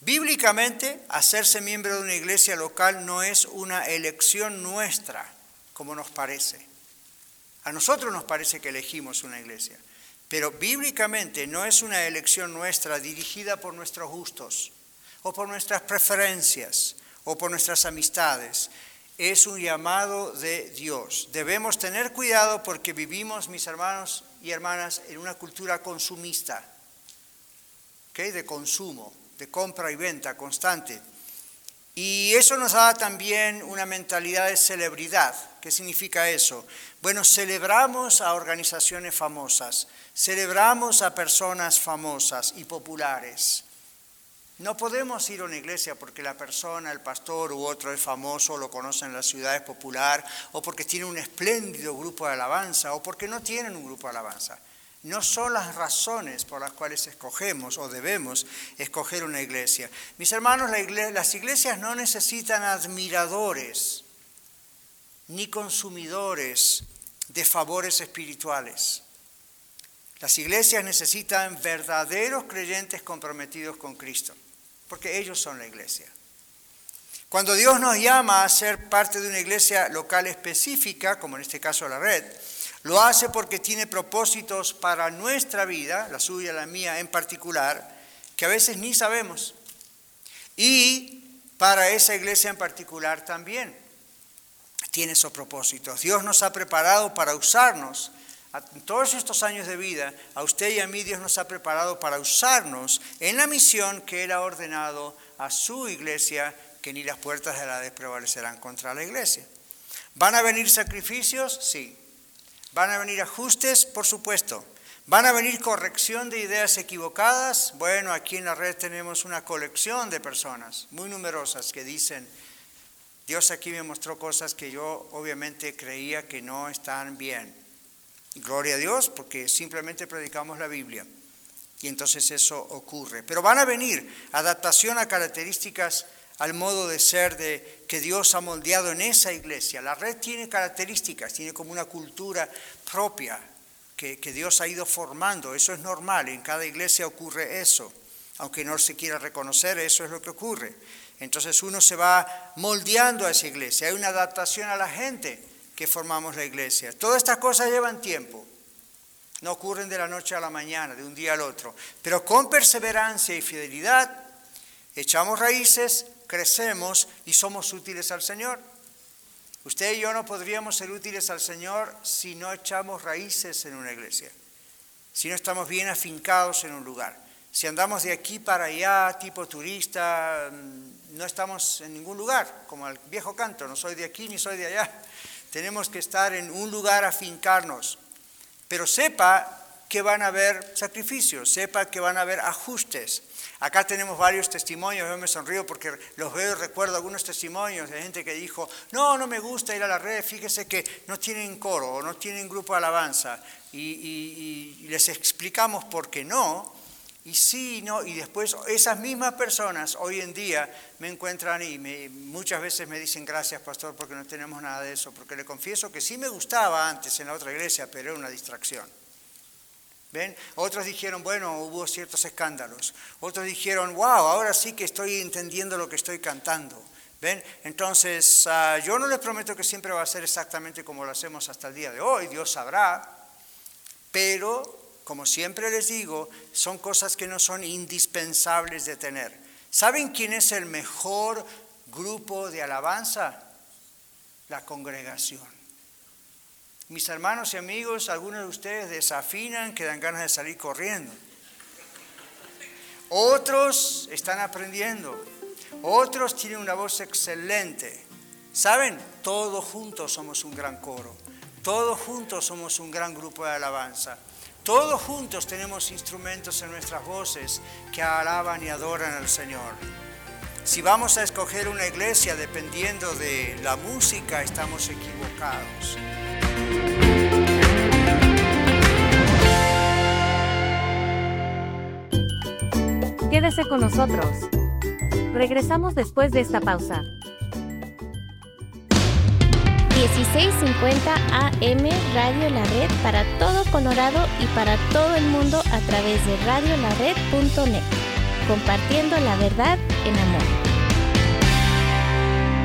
Bíblicamente, hacerse miembro de una iglesia local no es una elección nuestra, como nos parece. A nosotros nos parece que elegimos una iglesia, pero bíblicamente no es una elección nuestra dirigida por nuestros gustos o por nuestras preferencias o por nuestras amistades. Es un llamado de Dios. Debemos tener cuidado porque vivimos, mis hermanos y hermanas, en una cultura consumista, de consumo de compra y venta constante. Y eso nos da también una mentalidad de celebridad. ¿Qué significa eso? Bueno, celebramos a organizaciones famosas, celebramos a personas famosas y populares. No podemos ir a una iglesia porque la persona, el pastor u otro es famoso, lo conocen en la ciudad, es popular, o porque tiene un espléndido grupo de alabanza, o porque no tienen un grupo de alabanza no son las razones por las cuales escogemos o debemos escoger una iglesia. Mis hermanos, las iglesias no necesitan admiradores ni consumidores de favores espirituales. Las iglesias necesitan verdaderos creyentes comprometidos con Cristo, porque ellos son la iglesia. Cuando Dios nos llama a ser parte de una iglesia local específica, como en este caso la red, lo hace porque tiene propósitos para nuestra vida, la suya, la mía en particular, que a veces ni sabemos. Y para esa iglesia en particular también tiene esos propósitos. Dios nos ha preparado para usarnos. En todos estos años de vida, a usted y a mí Dios nos ha preparado para usarnos en la misión que Él ha ordenado a su iglesia, que ni las puertas de la prevalecerán contra la iglesia. ¿Van a venir sacrificios? Sí. ¿Van a venir ajustes? Por supuesto. ¿Van a venir corrección de ideas equivocadas? Bueno, aquí en la red tenemos una colección de personas muy numerosas que dicen, Dios aquí me mostró cosas que yo obviamente creía que no están bien. Gloria a Dios porque simplemente predicamos la Biblia. Y entonces eso ocurre. Pero van a venir adaptación a características al modo de ser de, que Dios ha moldeado en esa iglesia. La red tiene características, tiene como una cultura propia que, que Dios ha ido formando. Eso es normal, en cada iglesia ocurre eso. Aunque no se quiera reconocer, eso es lo que ocurre. Entonces uno se va moldeando a esa iglesia. Hay una adaptación a la gente que formamos la iglesia. Todas estas cosas llevan tiempo. No ocurren de la noche a la mañana, de un día al otro. Pero con perseverancia y fidelidad echamos raíces, crecemos y somos útiles al Señor. Usted y yo no podríamos ser útiles al Señor si no echamos raíces en una iglesia, si no estamos bien afincados en un lugar. Si andamos de aquí para allá, tipo turista, mm, no estamos en ningún lugar, como el viejo canto, no soy de aquí ni soy de allá. Tenemos que estar en un lugar, afincarnos. Pero sepa que van a haber sacrificios, sepa que van a haber ajustes, Acá tenemos varios testimonios, yo me sonrío porque los veo y recuerdo algunos testimonios de gente que dijo, no, no me gusta ir a la red, fíjese que no tienen coro o no tienen grupo de alabanza. Y, les explicamos por qué no, y sí, no, y después esas mismas personas hoy en día me encuentran y muchas veces me dicen gracias pastor porque no tenemos nada de eso, porque le confieso que sí me gustaba antes en la otra iglesia, pero era una distracción. ¿Ven? Otros dijeron, bueno, hubo ciertos escándalos. Otros dijeron, wow, ahora sí que estoy entendiendo lo que estoy cantando. ¿Ven? Entonces, ah, yo no les prometo que siempre va a ser exactamente como lo hacemos hasta el día de hoy, Dios sabrá, pero, como siempre les digo, son cosas que no son indispensables de tener. ¿Saben quién es el mejor grupo de alabanza? La congregación. Mis hermanos y amigos, algunos de ustedes desafinan que dan ganas de salir corriendo. Otros están aprendiendo. Otros tienen una voz excelente. ¿Saben? Todos juntos somos un gran coro. Todos juntos somos un gran grupo de alabanza. Todos juntos tenemos instrumentos en nuestras voces que alaban y adoran al Señor. Si vamos a escoger una iglesia dependiendo de la música, estamos equivocados. Quédese con nosotros. Regresamos después de esta pausa. 1650 AM Radio La Red para todo Colorado y para todo el mundo a través de radiolared.net. Compartiendo la verdad en amor.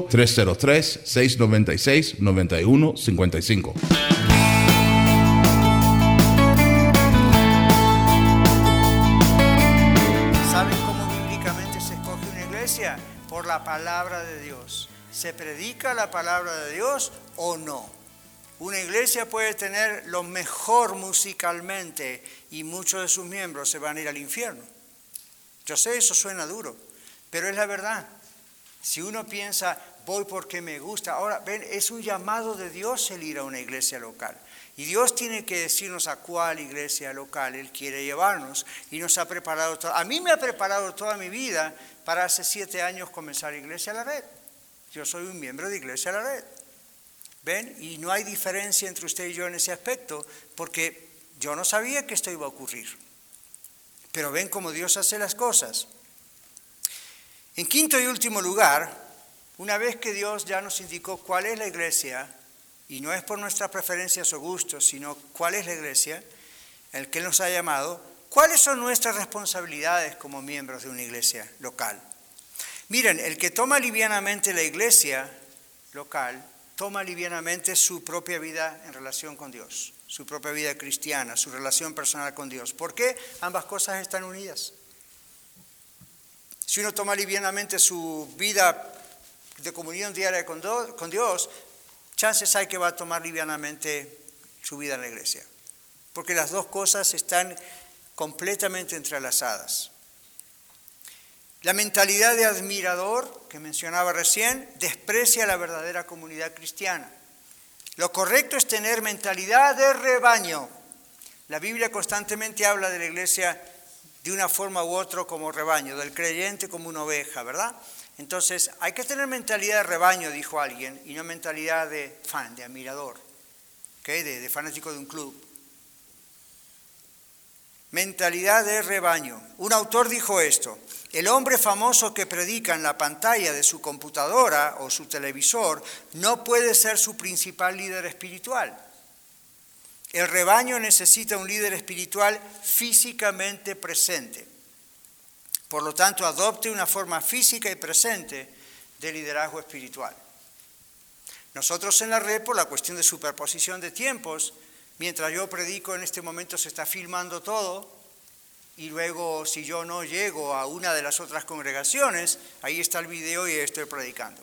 303-696-9155. ¿Saben cómo bíblicamente se escoge una iglesia? Por la palabra de Dios. ¿Se predica la palabra de Dios o no? Una iglesia puede tener lo mejor musicalmente y muchos de sus miembros se van a ir al infierno. Yo sé, eso suena duro, pero es la verdad. Si uno piensa, voy porque me gusta, ahora ven, es un llamado de Dios el ir a una iglesia local. Y Dios tiene que decirnos a cuál iglesia local Él quiere llevarnos. Y nos ha preparado, a mí me ha preparado toda mi vida para hace siete años comenzar Iglesia a la Red. Yo soy un miembro de Iglesia a la Red. ¿Ven? Y no hay diferencia entre usted y yo en ese aspecto, porque yo no sabía que esto iba a ocurrir. Pero ven cómo Dios hace las cosas. En quinto y último lugar, una vez que Dios ya nos indicó cuál es la iglesia, y no es por nuestras preferencias o gustos, sino cuál es la iglesia, el que nos ha llamado, cuáles son nuestras responsabilidades como miembros de una iglesia local. Miren, el que toma livianamente la iglesia local, toma livianamente su propia vida en relación con Dios, su propia vida cristiana, su relación personal con Dios. ¿Por qué? Ambas cosas están unidas. Si uno toma livianamente su vida de comunión diaria con, Dios, chances hay que va a tomar livianamente su vida en la iglesia. Porque las dos cosas están completamente entrelazadas. La mentalidad de admirador que mencionaba recién desprecia la verdadera comunidad cristiana. Lo correcto es tener mentalidad de rebaño. La Biblia constantemente habla de la iglesia de una forma u otra como rebaño, del creyente como una oveja, ¿verdad? Entonces, hay que tener mentalidad de rebaño, dijo alguien, y no mentalidad de fan, de admirador, de, de fanático de un club. Mentalidad de rebaño. Un autor dijo esto, el hombre famoso que predica en la pantalla de su computadora o su televisor no puede ser su principal líder espiritual. El rebaño necesita un líder espiritual físicamente presente. Por lo tanto, adopte una forma física y presente de liderazgo espiritual. Nosotros en la red, por la cuestión de superposición de tiempos, mientras yo predico en este momento se está filmando todo, y luego si yo no llego a una de las otras congregaciones, ahí está el video y estoy predicando.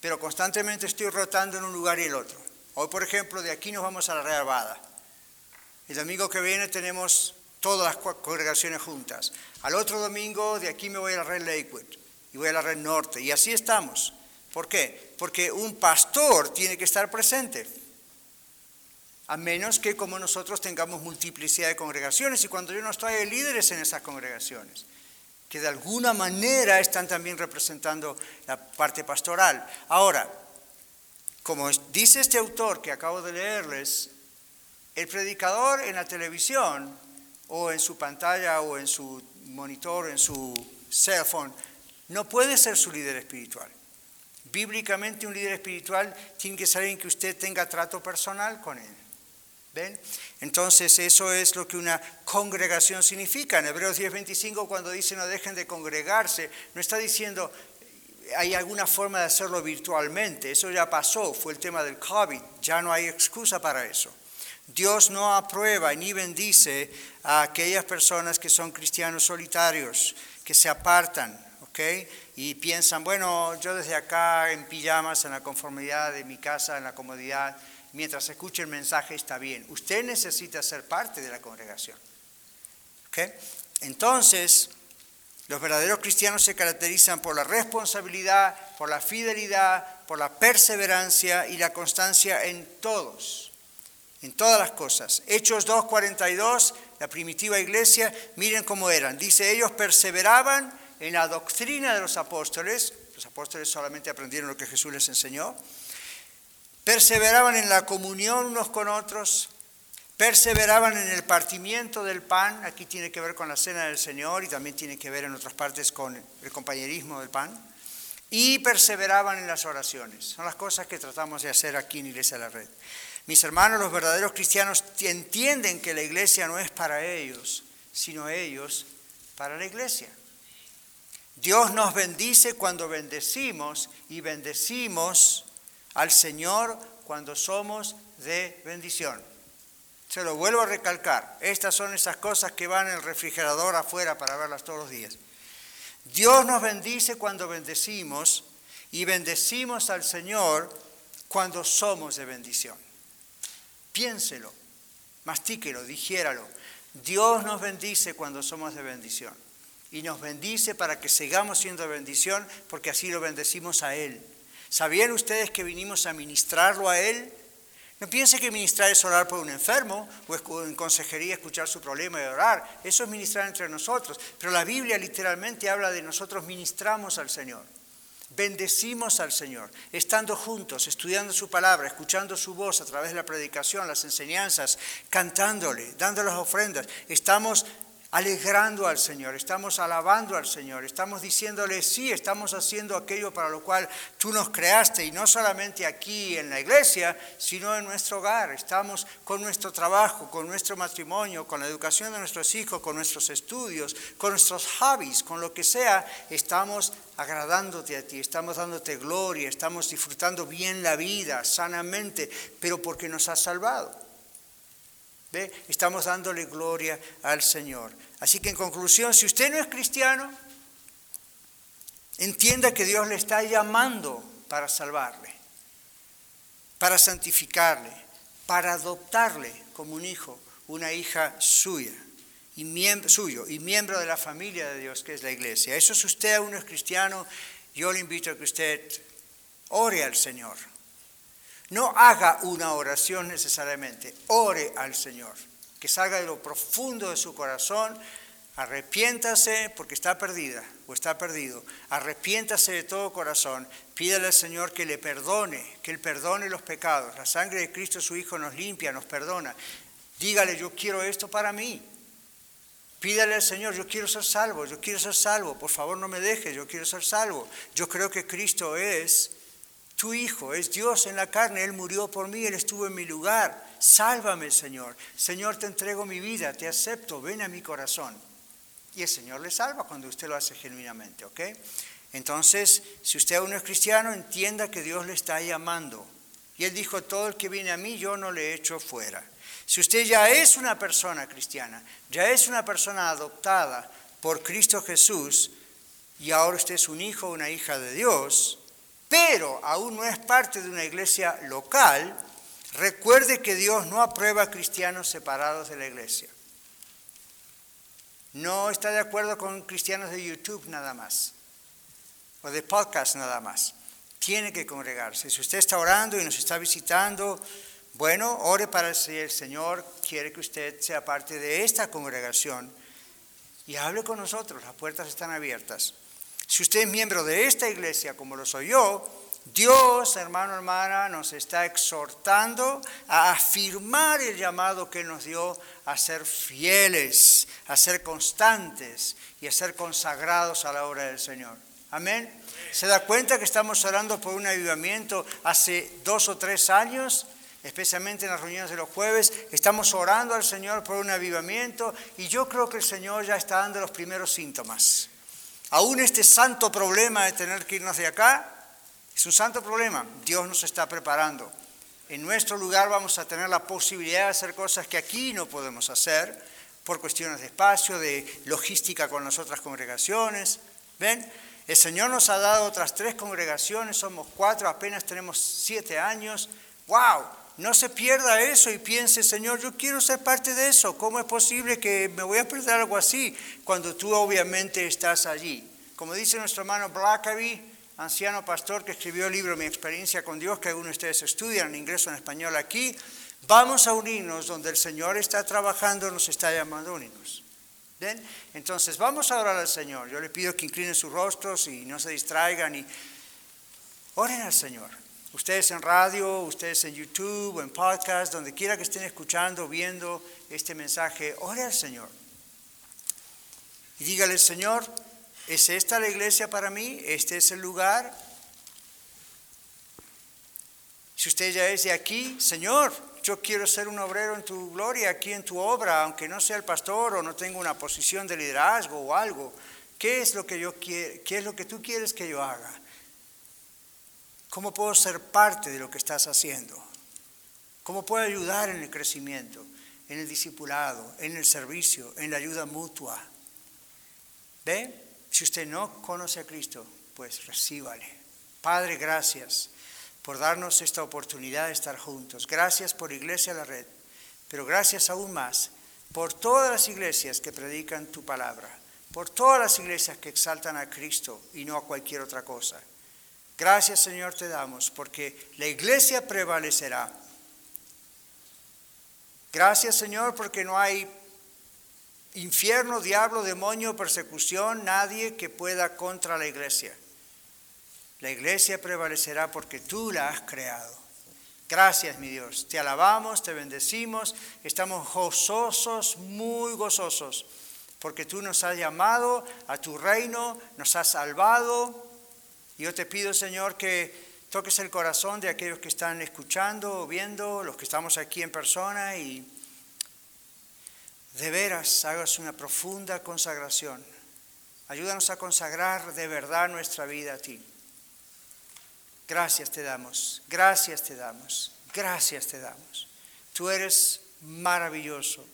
Pero constantemente estoy rotando en un lugar y el otro. Hoy, por ejemplo, de aquí nos vamos a la Red Arvada. El domingo que viene tenemos todas las congregaciones juntas. Al otro domingo de aquí me voy a la Red Lakewood y voy a la Red Norte. Y así estamos. ¿Por qué? Porque un pastor tiene que estar presente. A menos que como nosotros tengamos multiplicidad de congregaciones y cuando yo no estoy hay líderes en esas congregaciones que de alguna manera están también representando la parte pastoral. Ahora, como dice este autor que acabo de leerles, el predicador en la televisión o en su pantalla o en su monitor, en su cell phone, no puede ser su líder espiritual. Bíblicamente un líder espiritual tiene que ser que usted tenga trato personal con él. ¿Ven? Entonces eso es lo que una congregación significa. En Hebreos 10:25 cuando dice no dejen de congregarse, no está diciendo hay alguna forma de hacerlo virtualmente. Eso ya pasó, fue el tema del COVID. Ya no hay excusa para eso. Dios no aprueba ni bendice a aquellas personas que son cristianos solitarios, que se apartan, ¿ok? Y piensan, bueno, yo desde acá en pijamas, en la conformidad de mi casa, en la comodidad, mientras escuche el mensaje está bien. Usted necesita ser parte de la congregación. ¿ok? Entonces, los verdaderos cristianos se caracterizan por la responsabilidad, por la fidelidad, por la perseverancia y la constancia en todos, en todas las cosas. Hechos 2.42, la primitiva iglesia, miren cómo eran. Dice, ellos perseveraban en la doctrina de los apóstoles, los apóstoles solamente aprendieron lo que Jesús les enseñó, perseveraban en la comunión unos con otros, perseveraban en el partimiento del pan, aquí tiene que ver con la cena del Señor y también tiene que ver en otras partes con el compañerismo del pan, y perseveraban en las oraciones. Son las cosas que tratamos de hacer aquí en Iglesia de la Red. Mis hermanos, los verdaderos cristianos entienden que la iglesia no es para ellos, sino ellos para la iglesia. Dios nos bendice cuando bendecimos y bendecimos al Señor cuando somos de bendición. Se lo vuelvo a recalcar. Estas son esas cosas que van en el refrigerador afuera para verlas todos los días. Dios nos bendice cuando bendecimos y bendecimos al Señor cuando somos de bendición. Piénselo, mastíquelo, dijéralo. Dios nos bendice cuando somos de bendición. Y nos bendice para que sigamos siendo de bendición porque así lo bendecimos a Él. ¿Sabían ustedes que vinimos a ministrarlo a Él? No piense que ministrar es orar por un enfermo o en consejería escuchar su problema y orar. Eso es ministrar entre nosotros. Pero la Biblia literalmente habla de nosotros ministramos al Señor. Bendecimos al Señor, estando juntos, estudiando su palabra, escuchando su voz a través de la predicación, las enseñanzas, cantándole, dando las ofrendas. Estamos alegrando al Señor, estamos alabando al Señor, estamos diciéndole, sí, estamos haciendo aquello para lo cual tú nos creaste, y no solamente aquí en la iglesia, sino en nuestro hogar. Estamos con nuestro trabajo, con nuestro matrimonio, con la educación de nuestros hijos, con nuestros estudios, con nuestros hobbies, con lo que sea, estamos agradándote a ti, estamos dándote gloria, estamos disfrutando bien la vida, sanamente, pero porque nos has salvado. Estamos dándole gloria al Señor. Así que en conclusión, si usted no es cristiano, entienda que Dios le está llamando para salvarle, para santificarle, para adoptarle como un hijo, una hija suya y miembro, suyo y miembro de la familia de Dios que es la iglesia. Eso si usted aún no es cristiano, yo le invito a que usted ore al Señor no haga una oración necesariamente, ore al Señor, que salga de lo profundo de su corazón, arrepiéntase porque está perdida o está perdido, arrepiéntase de todo corazón, pídale al Señor que le perdone, que Él perdone los pecados. La sangre de Cristo su Hijo nos limpia, nos perdona. Dígale, yo quiero esto para mí. Pídale al Señor, yo quiero ser salvo, yo quiero ser salvo, por favor no me dejes, yo quiero ser salvo. Yo creo que Cristo es tu Hijo, es Dios en la carne, Él murió por mí, Él estuvo en mi lugar. Sálvame, Señor. Señor, te entrego mi vida, te acepto, ven a mi corazón. Y el Señor le salva cuando usted lo hace genuinamente, ¿ok? Entonces, si usted aún no es cristiano, entienda que Dios le está llamando. Y Él dijo, todo el que viene a mí, yo no le echo fuera. Si usted ya es una persona cristiana, ya es una persona adoptada por Cristo Jesús, y ahora usted es un hijo o una hija de Dios, pero aún no es parte de una iglesia local, recuerde que Dios no aprueba a cristianos separados de la iglesia. No está de acuerdo con cristianos de YouTube nada más, o de podcast nada más. Tiene que congregarse. Si usted está orando y nos está visitando, bueno, ore para si el Señor quiere que usted sea parte de esta congregación y hable con nosotros. Las puertas están abiertas. Si usted es miembro de esta iglesia, como lo soy yo, Dios, hermano, hermana, nos está exhortando a afirmar el llamado que nos dio a ser fieles, a ser constantes y a ser consagrados a la obra del Señor. Amén. ¿Se da cuenta que estamos orando por un avivamiento hace dos o tres años? Especialmente en las reuniones de los jueves, estamos orando al Señor por un avivamiento y yo creo que el Señor ya está dando los primeros síntomas. Aún este santo problema de tener que irnos de acá, es un santo problema. Dios nos está preparando. En nuestro lugar vamos a tener la posibilidad de hacer cosas que aquí no podemos hacer por cuestiones de espacio, de logística con las otras congregaciones. ¿Ven? El Señor nos ha dado otras tres congregaciones, somos cuatro, apenas tenemos siete años. ¡Wow! No se pierda eso y piense, Señor, yo quiero ser parte de eso. ¿Cómo es posible que me voy a perder algo así cuando tú obviamente estás allí? Como dice nuestro hermano Blackaby, anciano pastor que escribió el libro Mi experiencia con Dios, que algunos de ustedes estudian en ingreso en español aquí, vamos a unirnos donde el Señor está trabajando, nos está llamando a unirnos. ¿Ven? Entonces vamos a orar al Señor. Yo le pido que inclinen sus rostros y no se distraigan y oren al Señor. Ustedes en radio, ustedes en YouTube, en podcast, donde quiera que estén escuchando, viendo este mensaje, oren al Señor. Y dígale, Señor, ¿Es esta la iglesia para mí? ¿Este es el lugar? Si usted ya es de aquí, Señor, yo quiero ser un obrero en tu gloria, aquí en tu obra, aunque no sea el pastor o no tenga una posición de liderazgo o algo. ¿Qué es lo que yo quiero? ¿Qué es lo que tú quieres que yo haga? ¿Cómo puedo ser parte de lo que estás haciendo? ¿Cómo puedo ayudar en el crecimiento, en el discipulado, en el servicio, en la ayuda mutua? ¿Ve? Si usted no conoce a Cristo, pues recíbale. Padre, gracias por darnos esta oportunidad de estar juntos. Gracias por Iglesia La Red, pero gracias aún más por todas las iglesias que predican tu palabra, por todas las iglesias que exaltan a Cristo y no a cualquier otra cosa. Gracias Señor te damos porque la iglesia prevalecerá. Gracias Señor porque no hay infierno, diablo, demonio, persecución, nadie que pueda contra la iglesia. La iglesia prevalecerá porque tú la has creado. Gracias, mi Dios. Te alabamos, te bendecimos. Estamos gozosos, muy gozosos, porque tú nos has llamado a tu reino, nos has salvado. Yo te pido, Señor, que toques el corazón de aquellos que están escuchando o viendo, los que estamos aquí en persona y de veras hagas una profunda consagración. Ayúdanos a consagrar de verdad nuestra vida a ti. Gracias te damos, gracias te damos, gracias te damos. Tú eres maravilloso.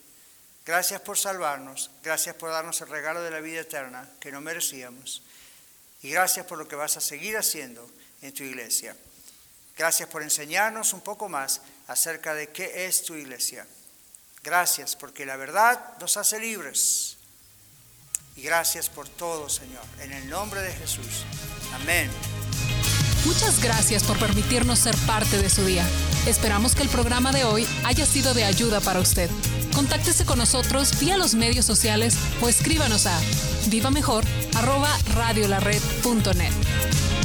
Gracias por salvarnos, gracias por darnos el regalo de la vida eterna que no merecíamos. Y gracias por lo que vas a seguir haciendo en tu iglesia. Gracias por enseñarnos un poco más acerca de qué es tu iglesia. Gracias porque la verdad nos hace libres. Y gracias por todo, Señor. En el nombre de Jesús. Amén. Muchas gracias por permitirnos ser parte de su día. Esperamos que el programa de hoy haya sido de ayuda para usted. Contáctese con nosotros vía los medios sociales o escríbanos a vivamejor.radiolared.net.